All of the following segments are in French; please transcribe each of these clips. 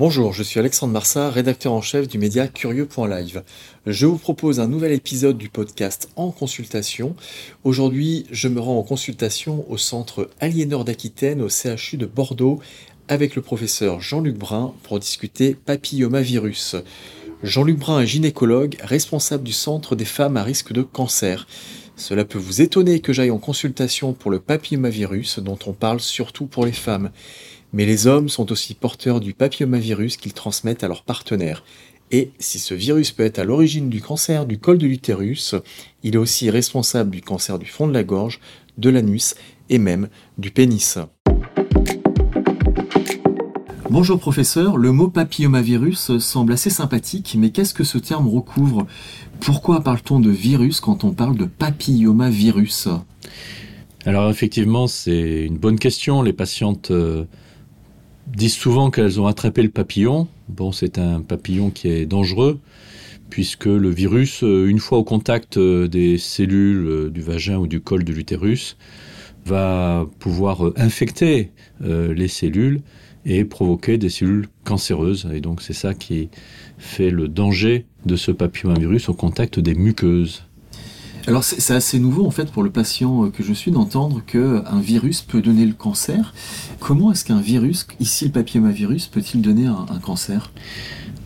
Bonjour, je suis Alexandre Marsat, rédacteur en chef du média Curieux.live. Je vous propose un nouvel épisode du podcast en consultation. Aujourd'hui, je me rends en consultation au centre Aliénor d'Aquitaine au CHU de Bordeaux avec le professeur Jean-Luc Brun pour discuter papillomavirus. Jean-Luc Brun est gynécologue, responsable du centre des femmes à risque de cancer. Cela peut vous étonner que j'aille en consultation pour le papillomavirus dont on parle surtout pour les femmes. Mais les hommes sont aussi porteurs du papillomavirus qu'ils transmettent à leurs partenaires. Et si ce virus peut être à l'origine du cancer du col de l'utérus, il est aussi responsable du cancer du fond de la gorge, de l'anus et même du pénis. Bonjour professeur, le mot papillomavirus semble assez sympathique, mais qu'est-ce que ce terme recouvre? Pourquoi parle-t-on de virus quand on parle de papillomavirus? Alors effectivement, c'est une bonne question. Les patientes euh, disent souvent qu'elles ont attrapé le papillon. Bon, c'est un papillon qui est dangereux, puisque le virus, euh, une fois au contact euh, des cellules euh, du vagin ou du col de l'utérus, va pouvoir infecter les cellules et provoquer des cellules cancéreuses. Et donc c'est ça qui fait le danger de ce papillomavirus au contact des muqueuses. Alors c'est assez nouveau en fait pour le patient euh, que je suis d'entendre qu'un virus peut donner le cancer. Comment est-ce qu'un virus, ici le papillomavirus, peut-il donner un, cancer?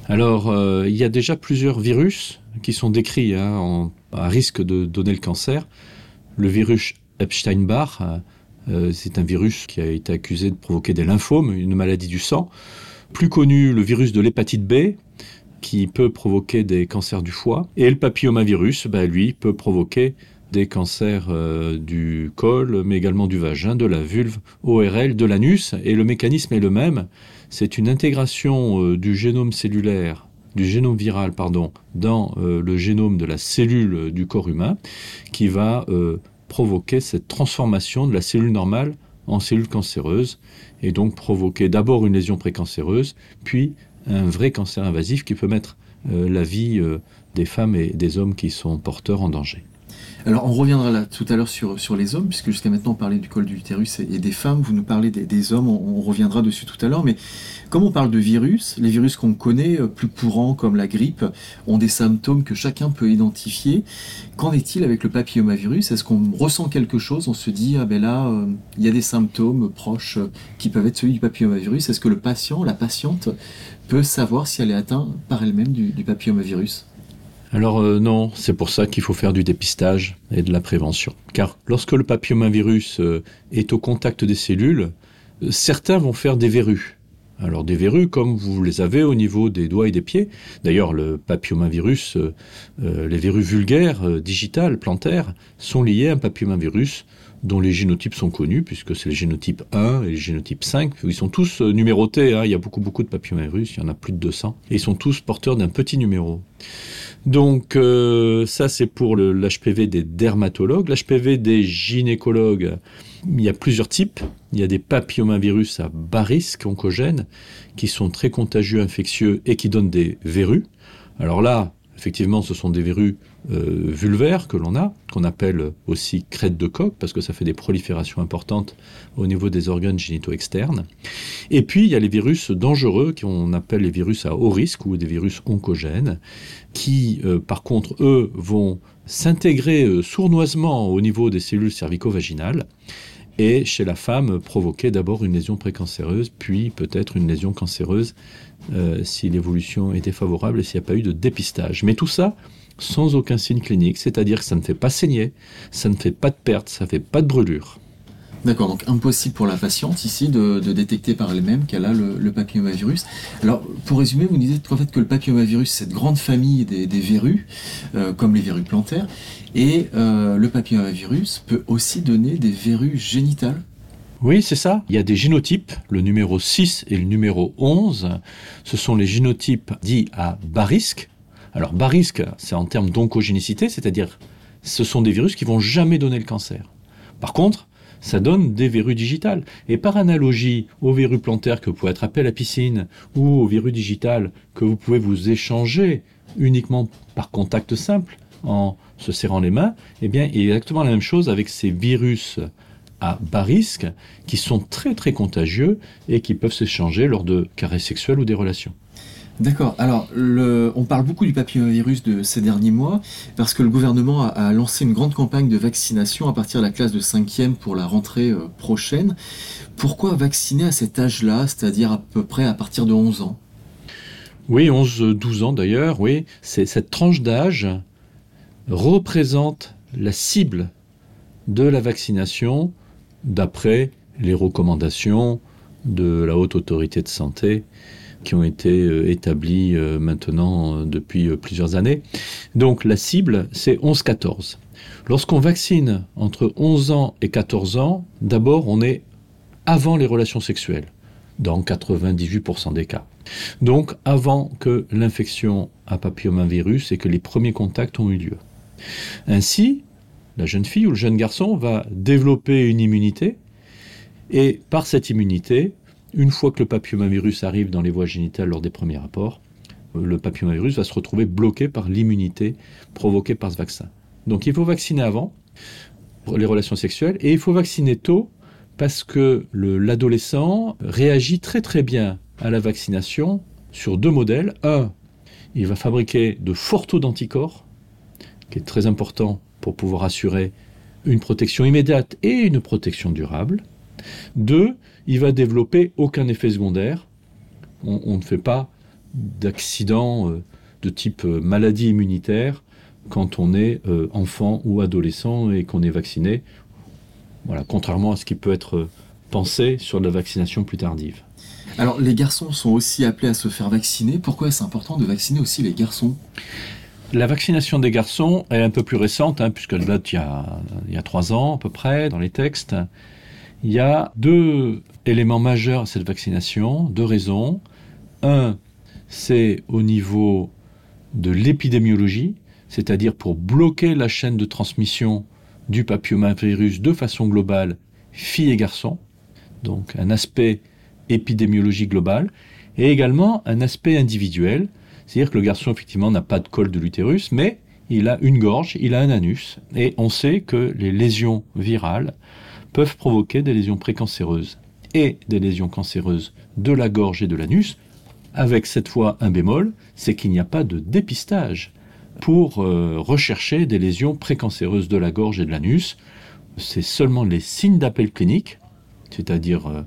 Alors euh, il y a déjà plusieurs virus qui sont décrits hein, à risque de donner le cancer. Le virus Epstein-Barr, euh, c'est un virus qui a été accusé de provoquer des lymphomes, une maladie du sang. Plus connu, le virus de l'hépatite B, qui peut provoquer des cancers du foie. Et le papillomavirus, bah, lui, peut provoquer des cancers euh, du col, mais également du vagin, de la vulve, ORL, de l'anus. Et le mécanisme est le même. C'est une intégration euh, du génome cellulaire, du génome viral, dans euh, le génome de la cellule du corps humain, qui va provoquer cette transformation de la cellule normale en cellule cancéreuse, et donc provoquer d'abord une lésion précancéreuse, puis un vrai cancer invasif qui peut mettre euh, la vie euh, des femmes et des hommes qui sont porteurs en danger. Alors on reviendra là tout à l'heure sur, les hommes, puisque jusqu'à maintenant on parlait du col de l'utérus et, des femmes, vous nous parlez des, hommes, on, reviendra dessus tout à l'heure, mais comme on parle de virus, les virus qu'on connaît, euh, plus courants comme la grippe, ont des symptômes que chacun peut identifier. Qu'en est-il avec le papillomavirus? Est-ce qu'on ressent quelque chose? On se dit, ah ben là, il y a des symptômes proches qui peuvent être celui du papillomavirus. Est-ce que le patient, la patiente, peut savoir si elle est atteinte par elle-même du, papillomavirus? Alors euh, non, c'est pour ça qu'il faut faire du dépistage et de la prévention. Car lorsque le papillomavirus euh, est au contact des cellules, euh, certains vont faire des verrues. Alors des verrues comme vous les avez au niveau des doigts et des pieds. D'ailleurs, le papillomavirus, les verrues vulgaires, digitales, plantaires, sont liées à un papillomavirus dont les génotypes sont connus, puisque c'est le génotype 1 et le génotype 5. Ils sont tous euh, numérotés, hein. il y a beaucoup, beaucoup de papillomavirus, il y en a plus de 200, et ils sont tous porteurs d'un petit numéro. Donc euh, ça, c'est pour l'HPV des dermatologues. L'HPV des gynécologues, il y a plusieurs types. Il y a des papillomavirus à bas risque oncogène, qui sont très contagieux, infectieux et qui donnent des verrues. Alors là, effectivement, ce sont des verrues euh, vulvaires que l'on a, qu'on appelle aussi crête de coque, parce que ça fait des proliférations importantes au niveau des organes génitaux externes. Et puis, il y a les virus dangereux, qu'on appelle les virus à haut risque, ou des virus oncogènes, qui, euh, par contre, eux, vont s'intégrer euh, sournoisement au niveau des cellules cervico-vaginales, et chez la femme, provoquer d'abord une lésion précancéreuse, puis peut-être une lésion cancéreuse si l'évolution était favorable et s'il n'y a pas eu de dépistage. Mais tout ça, sans aucun signe clinique, c'est-à-dire que ça ne fait pas saigner, ça ne fait pas de perte, ça ne fait pas de brûlure. D'accord, donc impossible pour la patiente ici de, détecter par elle-même qu'elle a le, papillomavirus. Alors, pour résumer, vous disiez en fait que le papillomavirus, c'est cette grande famille des, verrues, euh, comme les verrues plantaires, et euh, le papillomavirus peut aussi donner des verrues génitales oui, c'est ça. Il y a des génotypes, le numéro 6 et le numéro 11. Ce sont les génotypes dits à bas risque. Alors, bas risque, c'est en termes d'oncogénicité, c'est-à-dire ce sont des virus qui vont jamais donner le cancer. Par contre, ça donne des verrues digitales. Et par analogie aux verrues plantaires que vous pouvez attraper à la piscine ou aux verrues digitales que vous pouvez vous échanger uniquement par contact simple en se serrant les mains, eh bien, il y a exactement la même chose avec ces virus à bas risque qui sont très très contagieux et qui peuvent s'échanger lors de caresses sexuelles ou des relations. D'accord. Alors, on parle beaucoup du papillomavirus de ces derniers mois parce que le gouvernement a, lancé une grande campagne de vaccination à partir de la classe de 5e pour la rentrée euh, prochaine. Pourquoi vacciner à cet âge-là, c'est-à-dire à peu près à partir de 11 ans? Oui, 11-12 ans d'ailleurs, oui. Cette tranche d'âge représente la cible de la vaccination d'après les recommandations de la haute autorité de santé qui ont été euh, établies euh, maintenant euh, depuis plusieurs années. Donc la cible, c'est 11-14. Lorsqu'on vaccine entre 11 ans et 14 ans, d'abord on est avant les relations sexuelles, dans 98% des cas. Donc avant que l'infection à papillomavirus et que les premiers contacts ont eu lieu. Ainsi, la jeune fille ou le jeune garçon va développer une immunité et par cette immunité, une fois que le papillomavirus arrive dans les voies génitales lors des premiers rapports, le papillomavirus va se retrouver bloqué par l'immunité provoquée par ce vaccin. Donc il faut vacciner avant les relations sexuelles et il faut vacciner tôt parce que l'adolescent réagit très très bien à la vaccination sur deux modèles. Un, il va fabriquer de forts taux d'anticorps, qui est très important pour pouvoir assurer une protection immédiate et une protection durable. Deux, il va développer aucun effet secondaire. On, ne fait pas d'accident euh, de type euh, maladie immunitaire quand on est euh, enfant ou adolescent et qu'on est vacciné. Voilà, contrairement à ce qui peut être pensé sur la vaccination plus tardive. Alors les garçons sont aussi appelés à se faire vacciner. Pourquoi est-ce important de vacciner aussi les garçons? La vaccination des garçons est un peu plus récente, hein, puisqu'elle date il y, a, il y a trois ans à peu près dans les textes. Il y a deux éléments majeurs à cette vaccination, deux raisons. Un, c'est au niveau de l'épidémiologie, c'est-à-dire pour bloquer la chaîne de transmission du papillomavirus de façon globale, filles et garçons. Donc un aspect épidémiologique global et également un aspect individuel, c'est-à-dire que le garçon effectivement n'a pas de col de l'utérus, mais il a une gorge, il a un anus, et on sait que les lésions virales peuvent provoquer des lésions précancéreuses et des lésions cancéreuses de la gorge et de l'anus, avec cette fois un bémol, c'est qu'il n'y a pas de dépistage pour euh, rechercher des lésions précancéreuses de la gorge et de l'anus. C'est seulement les signes d'appel clinique, c'est-à-dire euh,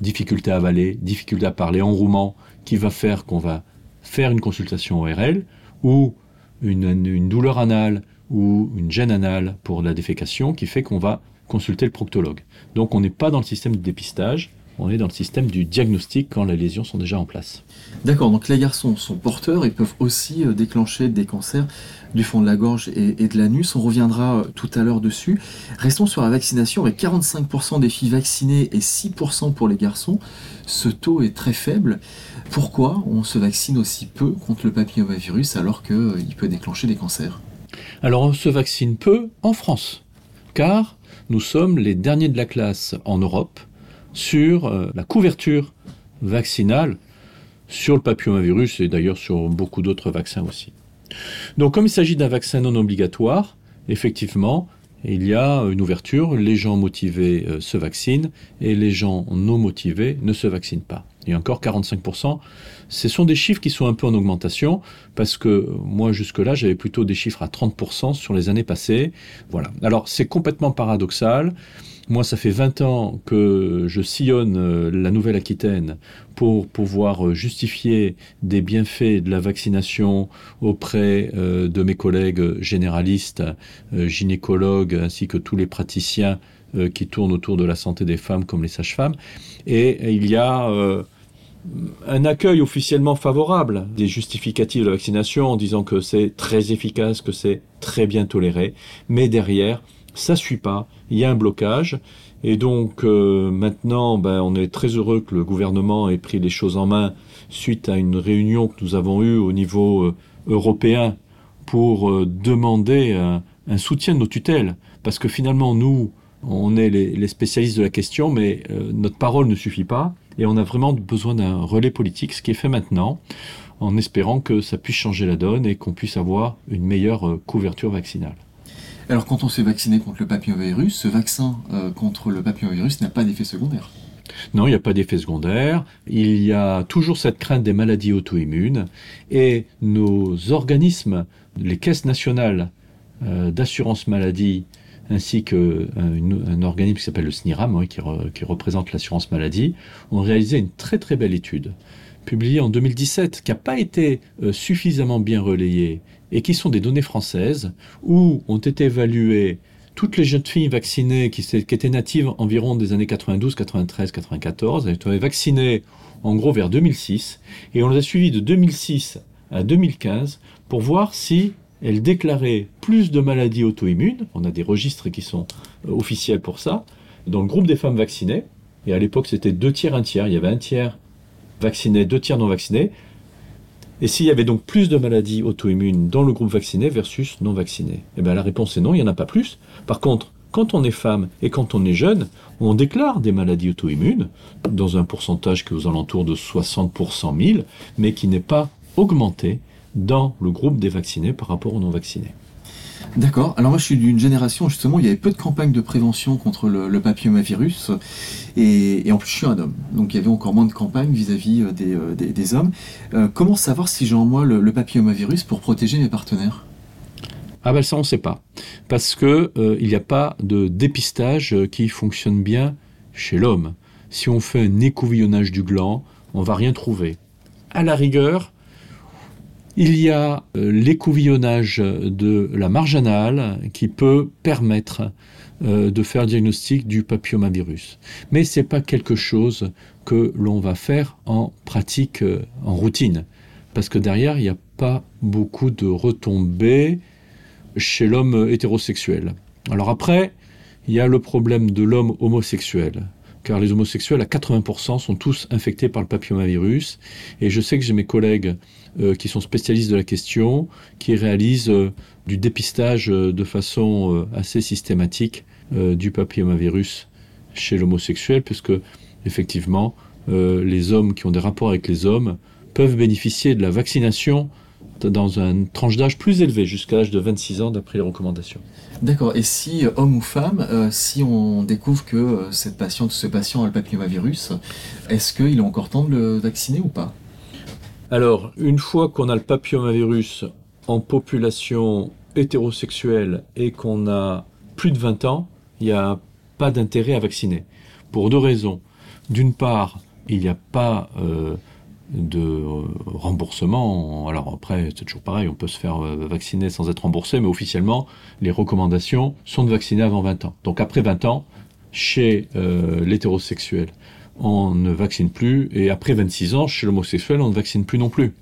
difficulté à avaler, difficulté à parler, enrouement, qui va faire qu'on va faire une consultation ORL ou une, une douleur anale ou une gêne anale pour la défécation qui fait qu'on va consulter le proctologue. Donc on n'est pas dans le système de dépistage, on est dans le système du diagnostic quand les lésions sont déjà en place. D'accord, donc les garçons sont porteurs et peuvent aussi euh, déclencher des cancers du fond de la gorge et, de l'anus. On reviendra euh, tout à l'heure dessus. Restons sur la vaccination avec 45% des filles vaccinées et 6% pour les garçons. Ce taux est très faible. Pourquoi on se vaccine aussi peu contre le papillomavirus alors qu'il peut déclencher des cancers? Alors on se vaccine peu en France, car nous sommes les derniers de la classe en Europe sur euh, la couverture vaccinale sur le papillomavirus et d'ailleurs sur beaucoup d'autres vaccins aussi. Donc comme il s'agit d'un vaccin non obligatoire, effectivement, il y a une ouverture, les gens motivés euh, se vaccinent et les gens non motivés ne se vaccinent pas. Et encore 45%, ce sont des chiffres qui sont un peu en augmentation parce que moi jusque-là j'avais plutôt des chiffres à 30% sur les années passées. Voilà. Alors c'est complètement paradoxal. Moi, ça fait 20 ans que je sillonne euh, la Nouvelle-Aquitaine pour pouvoir euh, justifier des bienfaits de la vaccination auprès euh, de mes collègues généralistes, gynécologues, ainsi que tous les praticiens euh, qui tournent autour de la santé des femmes comme les sages-femmes. Et, il y a euh, un accueil officiellement favorable des justificatifs de la vaccination en disant que c'est très efficace, que c'est très bien toléré. Mais derrière, ça suit pas. Il y a un blocage. Et donc maintenant, ben, on est très heureux que le gouvernement ait pris les choses en main suite à une réunion que nous avons eue au niveau européen pour euh, demander un, soutien de nos tutelles. Parce que finalement, nous, on est les, spécialistes de la question, mais euh, notre parole ne suffit pas. Et on a vraiment besoin d'un relais politique, ce qui est fait maintenant, en espérant que ça puisse changer la donne et qu'on puisse avoir une meilleure euh, couverture vaccinale. Alors quand on s'est vacciné contre le papillomavirus, ce vaccin contre le papillomavirus n'a pas d'effet secondaire non, il n'y a pas d'effet secondaire. Il y a toujours cette crainte des maladies auto-immunes. Et nos organismes, les caisses nationales euh, d'assurance maladie, ainsi qu'un un organisme qui s'appelle le SNIRAM, qui, représente l'assurance maladie, ont réalisé une très très belle étude, publiée en 2017, qui n'a pas été euh, suffisamment bien relayée, et qui sont des données françaises, où ont été évaluées toutes les jeunes filles vaccinées qui, étaient natives environ des années 92, 93, 94, elles étaient vaccinées en gros vers 2006, et on les a suivies de 2006 à 2015 pour voir si elles déclaraient plus de maladies auto-immunes, on a des registres qui sont euh, officiels pour ça, dans le groupe des femmes vaccinées, et à l'époque c'était deux tiers, un tiers, il y avait un tiers vacciné, deux tiers non vaccinés, et s'il y avait donc plus de maladies auto-immunes dans le groupe vacciné versus non vacciné? Eh bien la réponse est non, il n'y en a pas plus. Par contre, quand on est femme et quand on est jeune, on déclare des maladies auto-immunes dans un pourcentage qui est aux alentours de 60% 1000, mais qui n'est pas augmenté dans le groupe des vaccinés par rapport aux non vaccinés. D'accord. Alors moi, je suis d'une génération justement, il y avait peu de campagnes de prévention contre le, papillomavirus, et, en plus, je suis un homme, donc il y avait encore moins de campagnes vis-à-vis euh, euh, des, hommes. Euh, comment savoir si j'ai en moi le, papillomavirus pour protéger mes partenaires? Ah ben ça on ne sait pas, parce que il n'y a pas de dépistage qui fonctionne bien chez l'homme. Si on fait un écouvillonnage du gland, on va rien trouver. À la rigueur, il y a euh, l'écouvillonnage de la marge anale qui peut permettre euh, de faire le diagnostic du papillomavirus. Mais ce n'est pas quelque chose que l'on va faire en pratique, euh, en routine. Parce que derrière, il n'y a pas beaucoup de retombées chez l'homme hétérosexuel. Alors après, il y a le problème de l'homme homosexuel car les homosexuels à 80% sont tous infectés par le papillomavirus. Et je sais que j'ai mes collègues euh, qui sont spécialistes de la question, qui réalisent euh, du dépistage euh, de façon assez systématique du papillomavirus chez l'homosexuel, puisque effectivement, les hommes qui ont des rapports avec les hommes peuvent bénéficier de la vaccination dans une tranche d'âge plus élevée, jusqu'à l'âge de 26 ans d'après les recommandations. D'accord. Et si, homme ou femme, si on découvre que cette patiente ce patient a le papillomavirus, est-ce qu'il est encore temps de le vacciner ou pas? Alors, une fois qu'on a le papillomavirus en population hétérosexuelle et qu'on a plus de 20 ans, il n'y a pas d'intérêt à vacciner. Pour deux raisons. D'une part, il n'y a pas euh, de euh, remboursement. Alors après, c'est toujours pareil, on peut se faire euh, vacciner sans être remboursé, mais officiellement, les recommandations sont de vacciner avant 20 ans. Donc après 20 ans, chez l'hétérosexuel on ne vaccine plus, et après 26 ans, chez l'homosexuel, on ne vaccine plus non plus.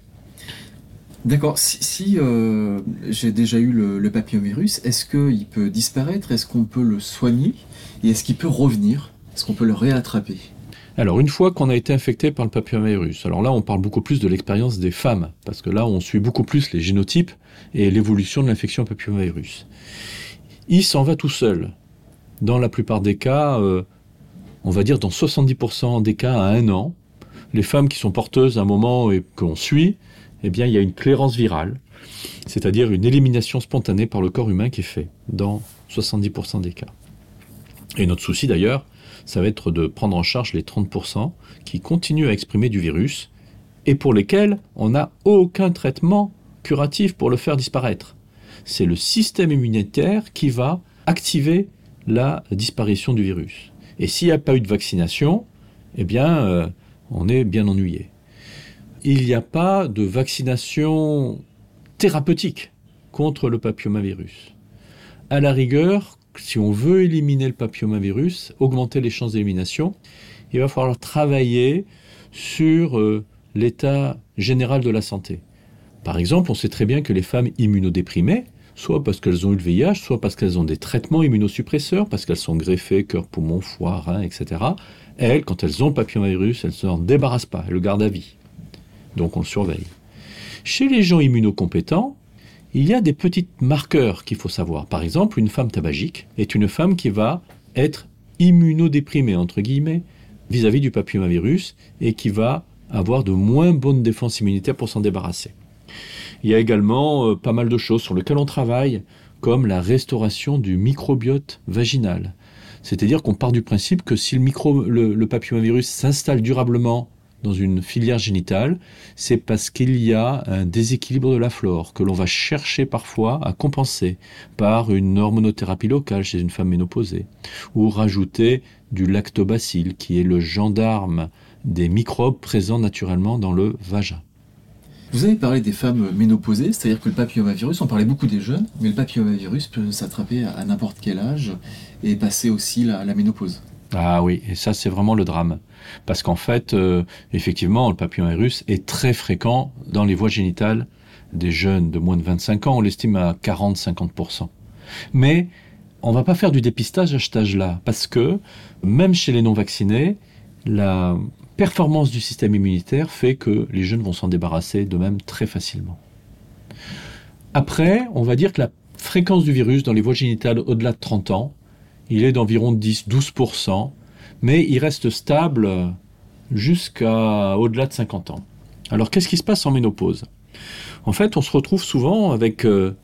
D'accord. Si, euh, j'ai déjà eu le, papillovirus, est-ce qu'il peut disparaître? Est-ce qu'on peut le soigner? Et est-ce qu'il peut revenir? Est-ce qu'on peut le réattraper? Alors, une fois qu'on a été infecté par le papillomavirus, alors là, on parle beaucoup plus de l'expérience des femmes, parce que là, on suit beaucoup plus les génotypes et l'évolution de l'infection papillomavirus. Il s'en va tout seul. Dans la plupart des cas, euh, on va dire dans 70% des cas à un an, les femmes qui sont porteuses à un moment et qu'on suit, eh bien, il y a une clairance virale, c'est-à-dire une élimination spontanée par le corps humain qui est fait dans 70% des cas. Et notre souci d'ailleurs, ça va être de prendre en charge les 30% qui continuent à exprimer du virus et pour lesquels on n'a aucun traitement curatif pour le faire disparaître. C'est le système immunitaire qui va activer la disparition du virus. Et s'il n'y a pas eu de vaccination, eh bien, euh, on est bien ennuyé. Il n'y a pas de vaccination thérapeutique contre le papillomavirus. À la rigueur, si on veut éliminer le papillomavirus, augmenter les chances d'élimination, il va falloir travailler sur euh, l'état général de la santé. Par exemple, on sait très bien que les femmes immunodéprimées, soit parce qu'elles ont eu le VIH, soit parce qu'elles ont des traitements immunosuppresseurs, parce qu'elles sont greffées, cœur, poumon, foie, rein, etc. Elles, quand elles ont le papillomavirus, elles ne s'en débarrassent pas, elles le gardent à vie. Donc on le surveille. Chez les gens immunocompétents, il y a des petits marqueurs qu'il faut savoir. Par exemple, une femme tabagique est une femme qui va être immunodéprimée, entre guillemets, vis-à-vis du papillomavirus et qui va avoir de moins bonnes défenses immunitaires pour s'en débarrasser. Il y a également euh, pas mal de choses sur lesquelles on travaille, comme la restauration du microbiote vaginal. C'est-à-dire qu'on part du principe que si le, micro, papillomavirus s'installe durablement dans une filière génitale, c'est parce qu'il y a un déséquilibre de la flore que l'on va chercher parfois à compenser par une hormonothérapie locale chez une femme ménopausée, ou rajouter du lactobacille qui est le gendarme des microbes présents naturellement dans le vagin. Vous avez parlé des femmes ménopausées, c'est-à-dire que le papillomavirus, on parlait beaucoup des jeunes, mais le papillomavirus peut s'attraper à n'importe quel âge et passer aussi la, la ménopause. Ah oui, et ça c'est vraiment le drame. Parce qu'en fait, euh, effectivement, le papillomavirus est très fréquent dans les voies génitales des jeunes de moins de 25 ans, on l'estime à 40-50%. Mais on va pas faire du dépistage à cet âge-là, parce que même chez les non-vaccinés, la performance du système immunitaire fait que les jeunes vont s'en débarrasser de même très facilement. Après, on va dire que la fréquence du virus dans les voies génitales au-delà de 30 ans, il est d'environ 10-12%, mais il reste stable jusqu'à au-delà de 50 ans. Alors qu'est-ce qui se passe en ménopause? En fait, on se retrouve souvent avec euh,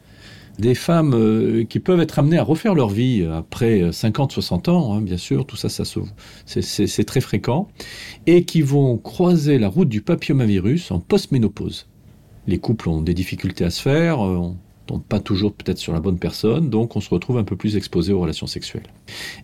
des femmes euh, qui peuvent être amenées à refaire leur vie après 50-60 ans, hein, bien sûr, tout ça, ça c'est très fréquent, et qui vont croiser la route du papillomavirus en post-ménopause. Les couples ont des difficultés à se faire, euh, on tombe pas toujours peut-être sur la bonne personne, donc on se retrouve un peu plus exposé aux relations sexuelles.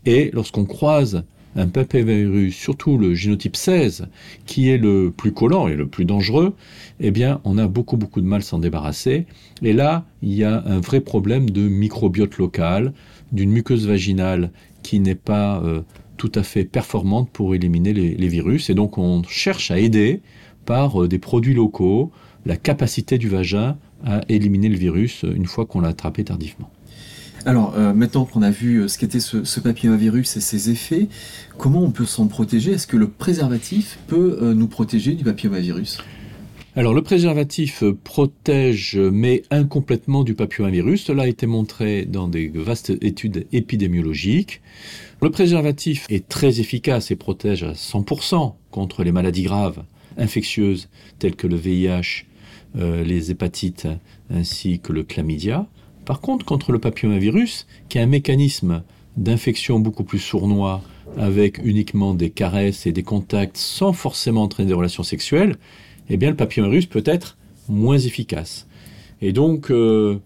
Et lorsqu'on croise un papillomavirus, surtout le génotype 16, qui est le plus collant et le plus dangereux, eh bien, on a beaucoup, beaucoup de mal à s'en débarrasser. Et là, il y a un vrai problème de microbiote local, d'une muqueuse vaginale qui n'est pas euh, tout à fait performante pour éliminer les, virus. Et donc, on cherche à aider par euh, des produits locaux la capacité du vagin à éliminer le virus une fois qu'on l'a attrapé tardivement. Alors, euh, maintenant qu'on a vu euh, ce qu'était ce, ce, papillomavirus et ses effets, comment on peut s'en protéger? Est-ce que le préservatif peut euh, nous protéger du papillomavirus? Alors le préservatif protège mais incomplètement du papillomavirus. Cela a été montré dans des vastes études épidémiologiques. Le préservatif est très efficace et protège à 100% contre les maladies graves infectieuses telles que le VIH, les hépatites ainsi que le chlamydia. Par contre, contre le papillomavirus, qui a un mécanisme d'infection beaucoup plus sournois, avec uniquement des caresses et des contacts sans forcément entraîner des relations sexuelles, eh bien le papillomavirus peut être moins efficace. Et donc, euh,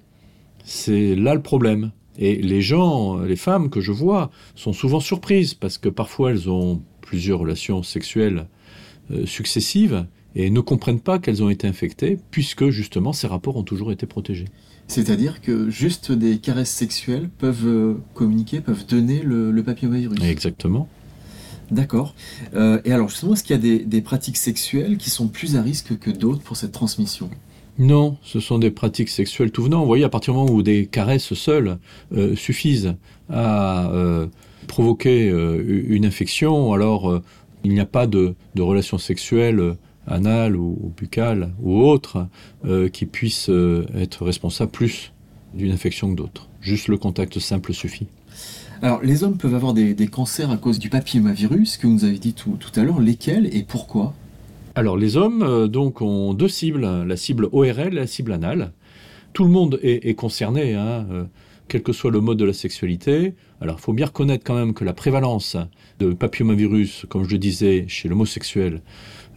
c'est là le problème. Et les gens, les femmes que je vois, sont souvent surprises parce que parfois elles ont plusieurs relations sexuelles euh, successives et ne comprennent pas qu'elles ont été infectées puisque justement ces rapports ont toujours été protégés. C'est-à-dire que juste des caresses sexuelles peuvent euh, communiquer, peuvent donner le, papillomavirus. Exactement. D'accord. Euh, et alors justement, est-ce qu'il y a des, pratiques sexuelles qui sont plus à risque que d'autres pour cette transmission? Non, ce sont des pratiques sexuelles tout venant. Vous voyez, à partir du moment où des caresses seules euh, suffisent à provoquer une infection, alors il n'y a pas de, de relation sexuelle anal ou, buccal ou autre euh, qui puisse euh, être responsable plus d'une infection que d'autres. Juste le contact simple suffit. Alors, les hommes peuvent avoir des, cancers à cause du papillomavirus, que vous nous avez dit tout, à l'heure. Lesquels et pourquoi? Alors, les hommes euh, donc ont deux cibles, la cible ORL et la cible anale. Tout le monde est, concerné, hein, quel que soit le mode de la sexualité. Alors, il faut bien reconnaître quand même que la prévalence de papillomavirus, comme je le disais, chez l'homosexuel,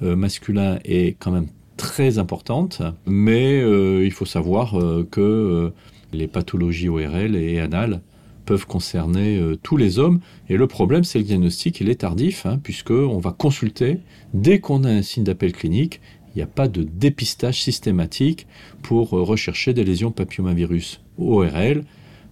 masculin est quand même très importante, mais euh, il faut savoir euh, que les pathologies ORL et anales peuvent concerner tous les hommes. Et le problème, c'est le diagnostic, il est tardif, hein, puisqu'on va consulter dès qu'on a un signe d'appel clinique. Il n'y a pas de dépistage systématique pour rechercher des lésions papillomavirus ORL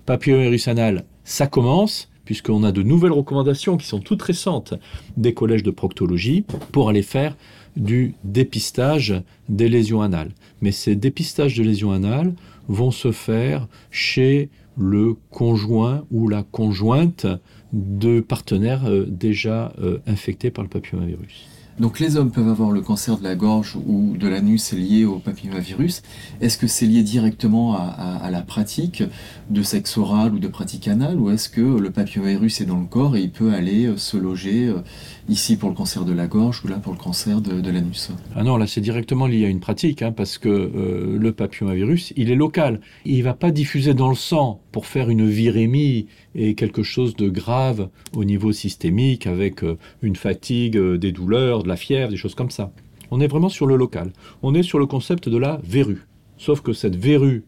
papillomavirus anal, ça commence, puisqu'on a de nouvelles recommandations qui sont toutes récentes des collèges de proctologie pour aller faire du dépistage des lésions anales. Mais ces dépistages de lésions anales vont se faire chez le conjoint ou la conjointe de partenaires euh, déjà euh, infectés par le papillomavirus. Donc les hommes peuvent avoir le cancer de la gorge ou de l'anus lié au papillomavirus. Est-ce que c'est lié directement à, la pratique de sexe oral ou de pratique anale ou est-ce que le papillomavirus est dans le corps et il peut aller euh, se loger euh, ici pour le cancer de la gorge ou là pour le cancer de, l'anus Ah non, là c'est directement lié à une pratique hein, parce que euh, le papillomavirus, il est local. Il ne va pas diffuser dans le sang pour faire une virémie et quelque chose de grave au niveau systémique avec une fatigue, des douleurs, la fièvre, des choses comme ça. On est vraiment sur le local. On est sur le concept de la verrue. Sauf que cette verrue,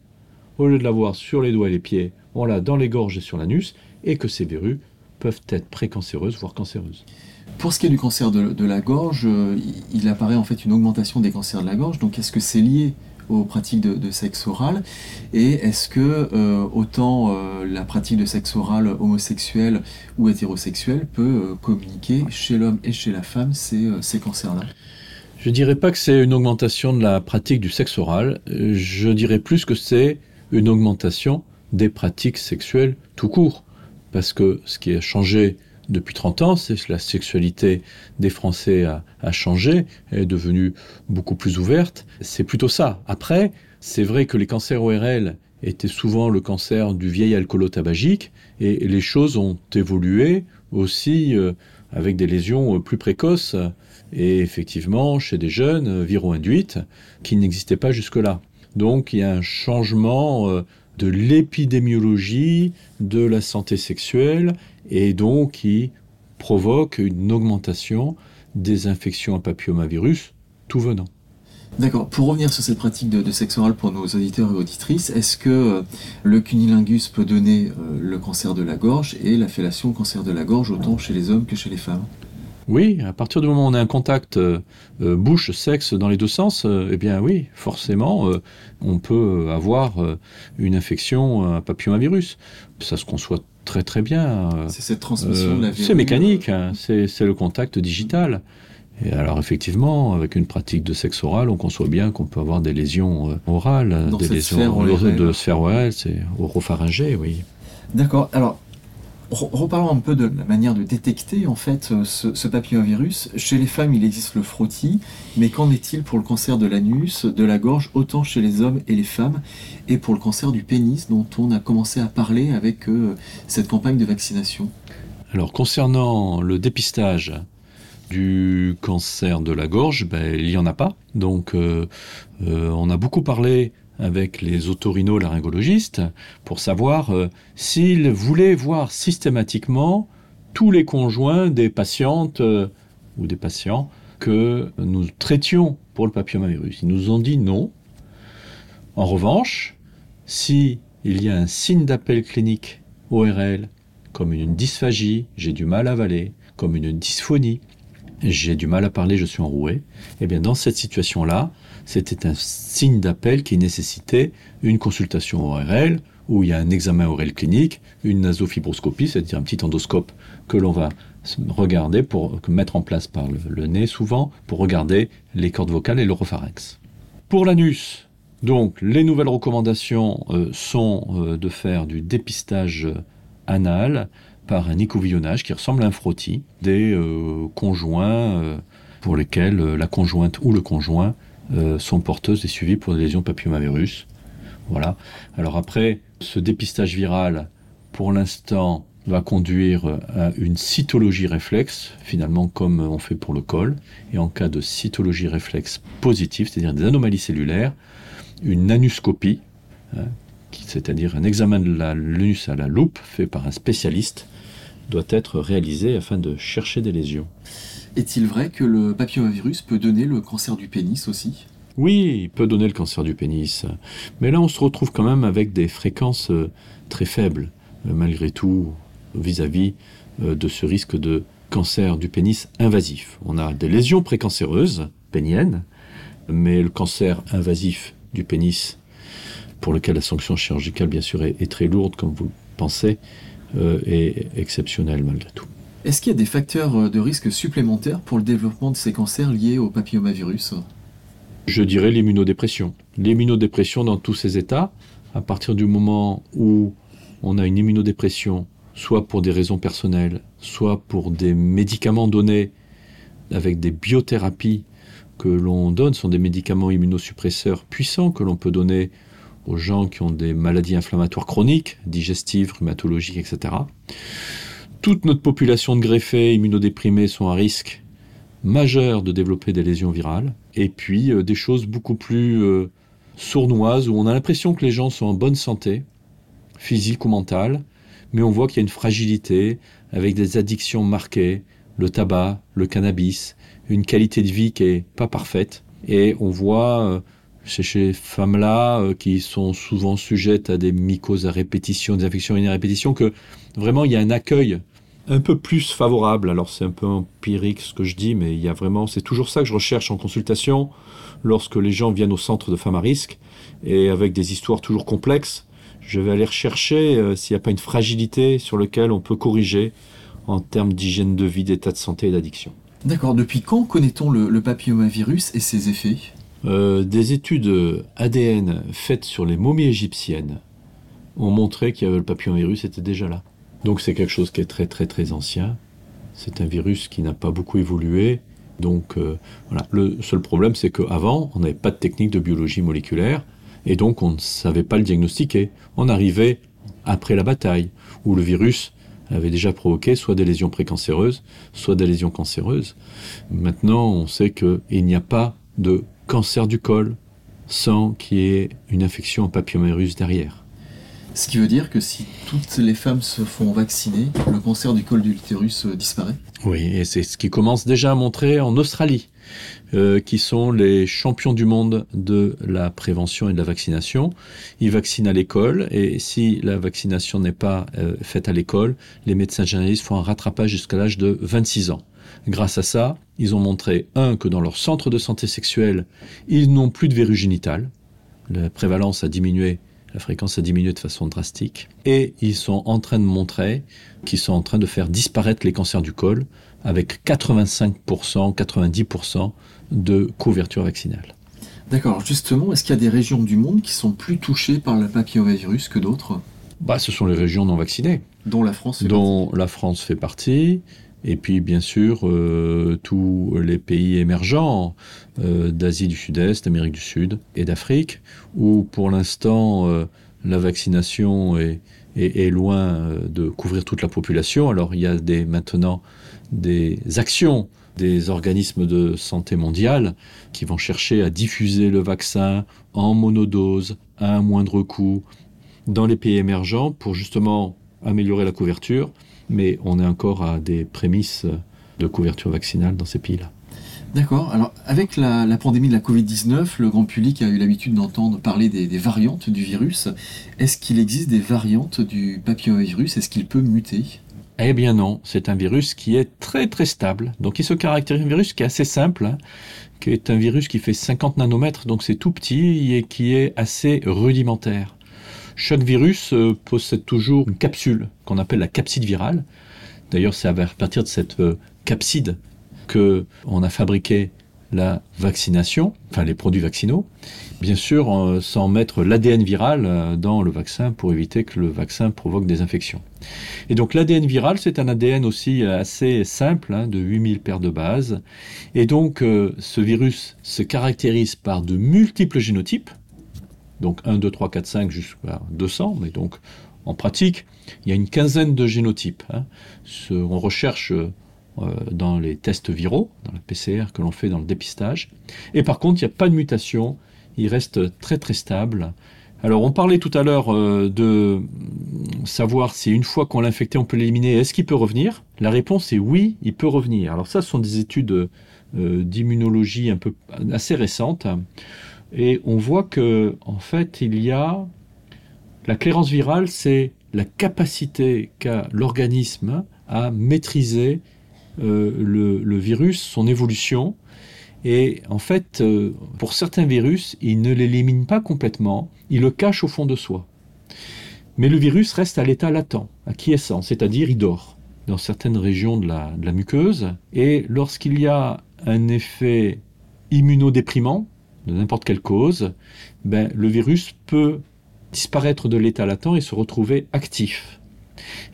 au lieu de l'avoir sur les doigts et les pieds, on l'a dans les gorges et sur l'anus, et que ces verrues peuvent être précancéreuses, voire cancéreuses. Pour ce qui est du cancer de, la gorge, euh, il apparaît en fait une augmentation des cancers de la gorge. Donc est-ce que c'est lié aux pratiques de, sexe oral Et est-ce que euh, autant euh, la pratique de sexe oral homosexuel ou hétérosexuel peut communiquer chez l'homme et chez la femme ces, ces cancers-là? Je dirais pas que c'est une augmentation de la pratique du sexe oral, je dirais plus que c'est une augmentation des pratiques sexuelles tout court. Parce que ce qui a changé depuis 30 ans, c'est la sexualité des Français a, changé, elle est devenue beaucoup plus ouverte. C'est plutôt ça. Après, c'est vrai que les cancers ORL étaient souvent le cancer du vieil alcoolo-tabagique et les choses ont évolué aussi euh, avec des lésions euh, plus précoces et effectivement chez des jeunes euh, viro-induites qui n'existaient pas jusque-là. Donc il y a un changement de l'épidémiologie de la santé sexuelle et donc qui provoque une augmentation des infections à papillomavirus tout venant. D'accord. Pour revenir sur cette pratique de, sexe oral pour nos auditeurs et auditrices, est-ce que euh, le cunilingus peut donner euh, le cancer de la gorge et la fellation cancer de la gorge autant chez les hommes que chez les femmes? Oui, à partir du moment où on a un contact euh, bouche-sexe dans les deux sens, eh bien oui, forcément, on peut avoir une infection à papillomavirus. Ça se conçoit très très bien. C'est cette transmission de la C'est mécanique, hein. c'est le contact digital. Et alors effectivement, avec une pratique de sexe oral, on conçoit bien qu'on peut avoir des lésions euh, orales, des lésions de sphère orale, c'est oropharyngée, oui. D'accord. Alors, reparlons un peu de la manière de détecter en fait euh, ce, papillomavirus. Chez les femmes, il existe le frottis, mais qu'en est-il pour le cancer de l'anus, de la gorge, autant chez les hommes et les femmes, et pour le cancer du pénis, dont on a commencé à parler avec euh, cette campagne de vaccination? Alors concernant le dépistage du cancer de la gorge, ben, il n'y en a pas. Donc euh, on a beaucoup parlé avec les otorhinolaryngologistes pour savoir euh, s'ils voulaient voir systématiquement tous les conjoints des patientes euh, ou des patients que nous traitions pour le papillomavirus. Ils nous ont dit non. En revanche, si il y a un signe d'appel clinique ORL, comme une dysphagie, j'ai du mal à avaler, comme une dysphonie, j'ai du mal à parler, je suis enroué, eh bien dans cette situation-là, c'était un signe d'appel qui nécessitait une consultation ORL où il y a un examen ORL clinique, une nasofibroscopie, c'est-à-dire un petit endoscope que l'on va regarder pour mettre en place par le, nez souvent pour regarder les cordes vocales et l'oropharynx. Pour l'anus, donc les nouvelles recommandations euh, sont euh, de faire du dépistage anal par un écouvillonnage qui ressemble à un frottis des euh, conjoints pour lesquels la conjointe ou le conjoint sont porteuses et suivies pour des lésions papillomavirus. Voilà. Alors après, ce dépistage viral, pour l'instant, va conduire à une cytologie réflexe, finalement comme on fait pour le col. Et en cas de cytologie réflexe positive, c'est-à-dire des anomalies cellulaires, une anuscopie, hein, c'est-à-dire un examen de l'anus à la loupe fait par un spécialiste, doit être réalisé afin de chercher des lésions. Est-il vrai que le papillomavirus peut donner le cancer du pénis aussi? Oui, il peut donner le cancer du pénis. Mais là, on se retrouve quand même avec des fréquences euh, très faibles, euh, malgré tout, vis-à-vis euh, de ce risque de cancer du pénis invasif. On a des lésions précancéreuses, péniennes, mais le cancer invasif du pénis, pour lequel la sanction chirurgicale, bien sûr, est, très lourde, comme vous pensée est exceptionnelle malgré tout. Est-ce qu'il y a des facteurs de risque supplémentaires pour le développement de ces cancers liés au papillomavirus? Je dirais l'immunodépression. L'immunodépression dans tous ces états, à partir du moment où on a une immunodépression, soit pour des raisons personnelles, soit pour des médicaments donnés avec des biothérapies que l'on donne, sont des médicaments immunosuppresseurs puissants que l'on peut donner aux gens qui ont des maladies inflammatoires chroniques, digestives, rhumatologiques, etc. Toute notre population de greffés immunodéprimés sont à risque majeur de développer des lésions virales. Et puis euh, des choses beaucoup plus euh, sournoises où on a l'impression que les gens sont en bonne santé, physique ou mentale, mais on voit qu'il y a une fragilité avec des addictions marquées, le tabac, le cannabis, une qualité de vie qui est pas parfaite. Et on voit euh, chez femmes-là euh, qui sont souvent sujettes à des mycoses à répétition, des infections à répétition, que vraiment il y a un accueil un peu plus favorable. Alors c'est un peu empirique ce que je dis, mais il y a vraiment, c'est toujours ça que je recherche en consultation lorsque les gens viennent au centre de femmes à risque et avec des histoires toujours complexes je vais aller rechercher euh, s'il n'y a pas une fragilité sur laquelle on peut corriger en termes d'hygiène de vie, d'état de santé et d'addiction. D'accord. Depuis quand connaît-on le, papillomavirus et ses effets? Euh, Des études ADN faites sur les momies égyptiennes ont montré que le papillomavirus était déjà là. Donc c'est quelque chose qui est très très très ancien. C'est un virus qui n'a pas beaucoup évolué. Donc euh, voilà. Le seul problème, c'est qu'avant, on n'avait pas de technique de biologie moléculaire. Et donc on ne savait pas le diagnostiquer. On arrivait après la bataille, où le virus avait déjà provoqué soit des lésions précancéreuses, soit des lésions cancéreuses. Maintenant, on sait qu'il n'y a pas de cancer du col sans qu'il y ait une infection au papillomavirus derrière. Ce qui veut dire que si toutes les femmes se font vacciner, le cancer du col de l'utérus euh, disparaît Oui, et c'est ce qui commence déjà à montrer en Australie. Euh, qui sont les champions du monde de la prévention et de la vaccination. Ils vaccinent à l'école et si la vaccination n'est pas euh, faite à l'école, les médecins généralistes font un rattrapage jusqu'à l'âge de 26 ans. Grâce à ça, ils ont montré, un, que dans leur centre de santé sexuelle, ils n'ont plus de verrues génitales. La prévalence a diminué la fréquence a diminué de façon drastique. Et ils sont en train de montrer qu'ils sont en train de faire disparaître les cancers du col avec 85%, 90% de couverture vaccinale. D'accord. Justement, est-ce qu'il y a des régions du monde qui sont plus touchées par le papillomavirus que d'autres? Bah, Ce sont les régions non vaccinées. Dont la France fait dont partie. la France fait partie. Et puis, bien sûr, euh, tous les pays émergents euh, d'Asie du Sud-Est, d'Amérique du Sud et d'Afrique, où pour l'instant, euh, la vaccination est, loin de couvrir toute la population. Alors, il y a des, maintenant des actions des organismes de santé mondiale qui vont chercher à diffuser le vaccin en monodose à un moindre coût dans les pays émergents pour justement améliorer la couverture, mais on est encore à des prémices de couverture vaccinale dans ces pays-là. D'accord. Alors, avec la, pandémie de la Covid-19, le grand public a eu l'habitude d'entendre parler des, des, variantes du virus. Est-ce qu'il existe des variantes du papillomavirus? Est-ce qu'il peut muter? Eh bien non, c'est un virus qui est très très stable. Donc il se caractérise un virus qui est assez simple, hein, qui est un virus qui fait 50 nanomètres, donc c'est tout petit et qui est assez rudimentaire. Chaque virus euh, possède toujours une capsule qu'on appelle la capside virale. D'ailleurs, c'est à partir de cette euh, capside que on a fabriqué la vaccination, enfin les produits vaccinaux, bien sûr euh, sans mettre l'ADN viral dans le vaccin pour éviter que le vaccin provoque des infections. Et donc l'ADN viral, c'est un ADN aussi assez simple, hein, de 8000 paires de bases. Et donc ce virus se caractérise par de multiples génotypes, donc 1, 2, 3, 4, 5 jusqu'à 200, mais donc en pratique, il y a une quinzaine de génotypes. Hein. on recherche euh, dans les tests viraux, dans la PCR que l'on fait dans le dépistage. Et par contre, il n'y a pas de mutation, il reste très très stable. Alors on parlait tout à l'heure euh, de savoir si une fois qu'on l'a infecté, on peut l'éliminer, est-ce qu'il peut revenir? La réponse est oui, il peut revenir. Alors ça, ce sont des études euh, d'immunologie un peu assez récentes. Et on voit que en fait, il y a la clairance virale, c'est la capacité qu'a l'organisme à maîtriser euh, le, virus, son évolution. Et en fait, euh, pour certains virus, il ne l'élimine pas complètement, il le cache au fond de soi. Mais le virus reste à l'état latent, acquiescent, c'est-à-dire il dort dans certaines régions de la, de la muqueuse. Et lorsqu'il y a un effet immunodéprimant, de n'importe quelle cause, ben, le virus peut disparaître de l'état latent et se retrouver actif.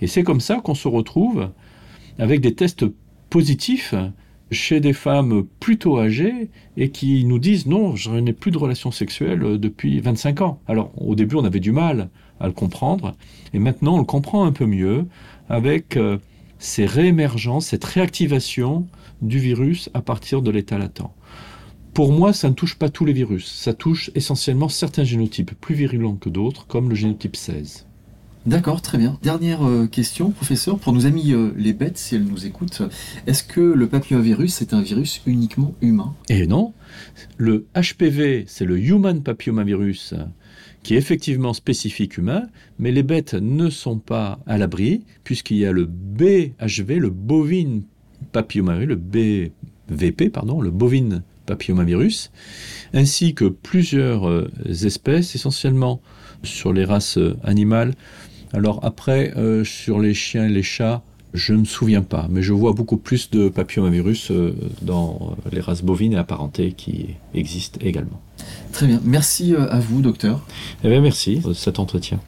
Et c'est comme ça qu'on se retrouve avec des tests positifs chez des femmes plutôt âgées et qui nous disent non, je n'ai plus de relations sexuelles depuis 25 ans. Alors au début on avait du mal à le comprendre et maintenant on le comprend un peu mieux avec euh, ces réémergences, cette réactivation du virus à partir de l'état latent. Pour moi, ça ne touche pas tous les virus, ça touche essentiellement certains génotypes plus virulents que d'autres, comme le génotype 16. D'accord, très bien. Dernière euh, question, professeur, pour nos amis euh, les bêtes, si elles nous écoutent, est-ce que le papillomavirus est un virus uniquement humain? Eh non, le HPV, c'est le Human Papillomavirus, qui est effectivement spécifique humain, mais les bêtes ne sont pas à l'abri, puisqu'il y a le BHV, le bovine papillomavirus, le BVP, pardon, le bovine papillomavirus, ainsi que plusieurs euh, espèces, essentiellement sur les races animales, alors après, euh, sur les chiens et les chats, je ne me souviens pas, mais je vois beaucoup plus de papillomavirus euh, dans les races bovines et apparentées qui existent également. Très bien, merci euh, à vous, docteur. Eh bien, merci de cet entretien.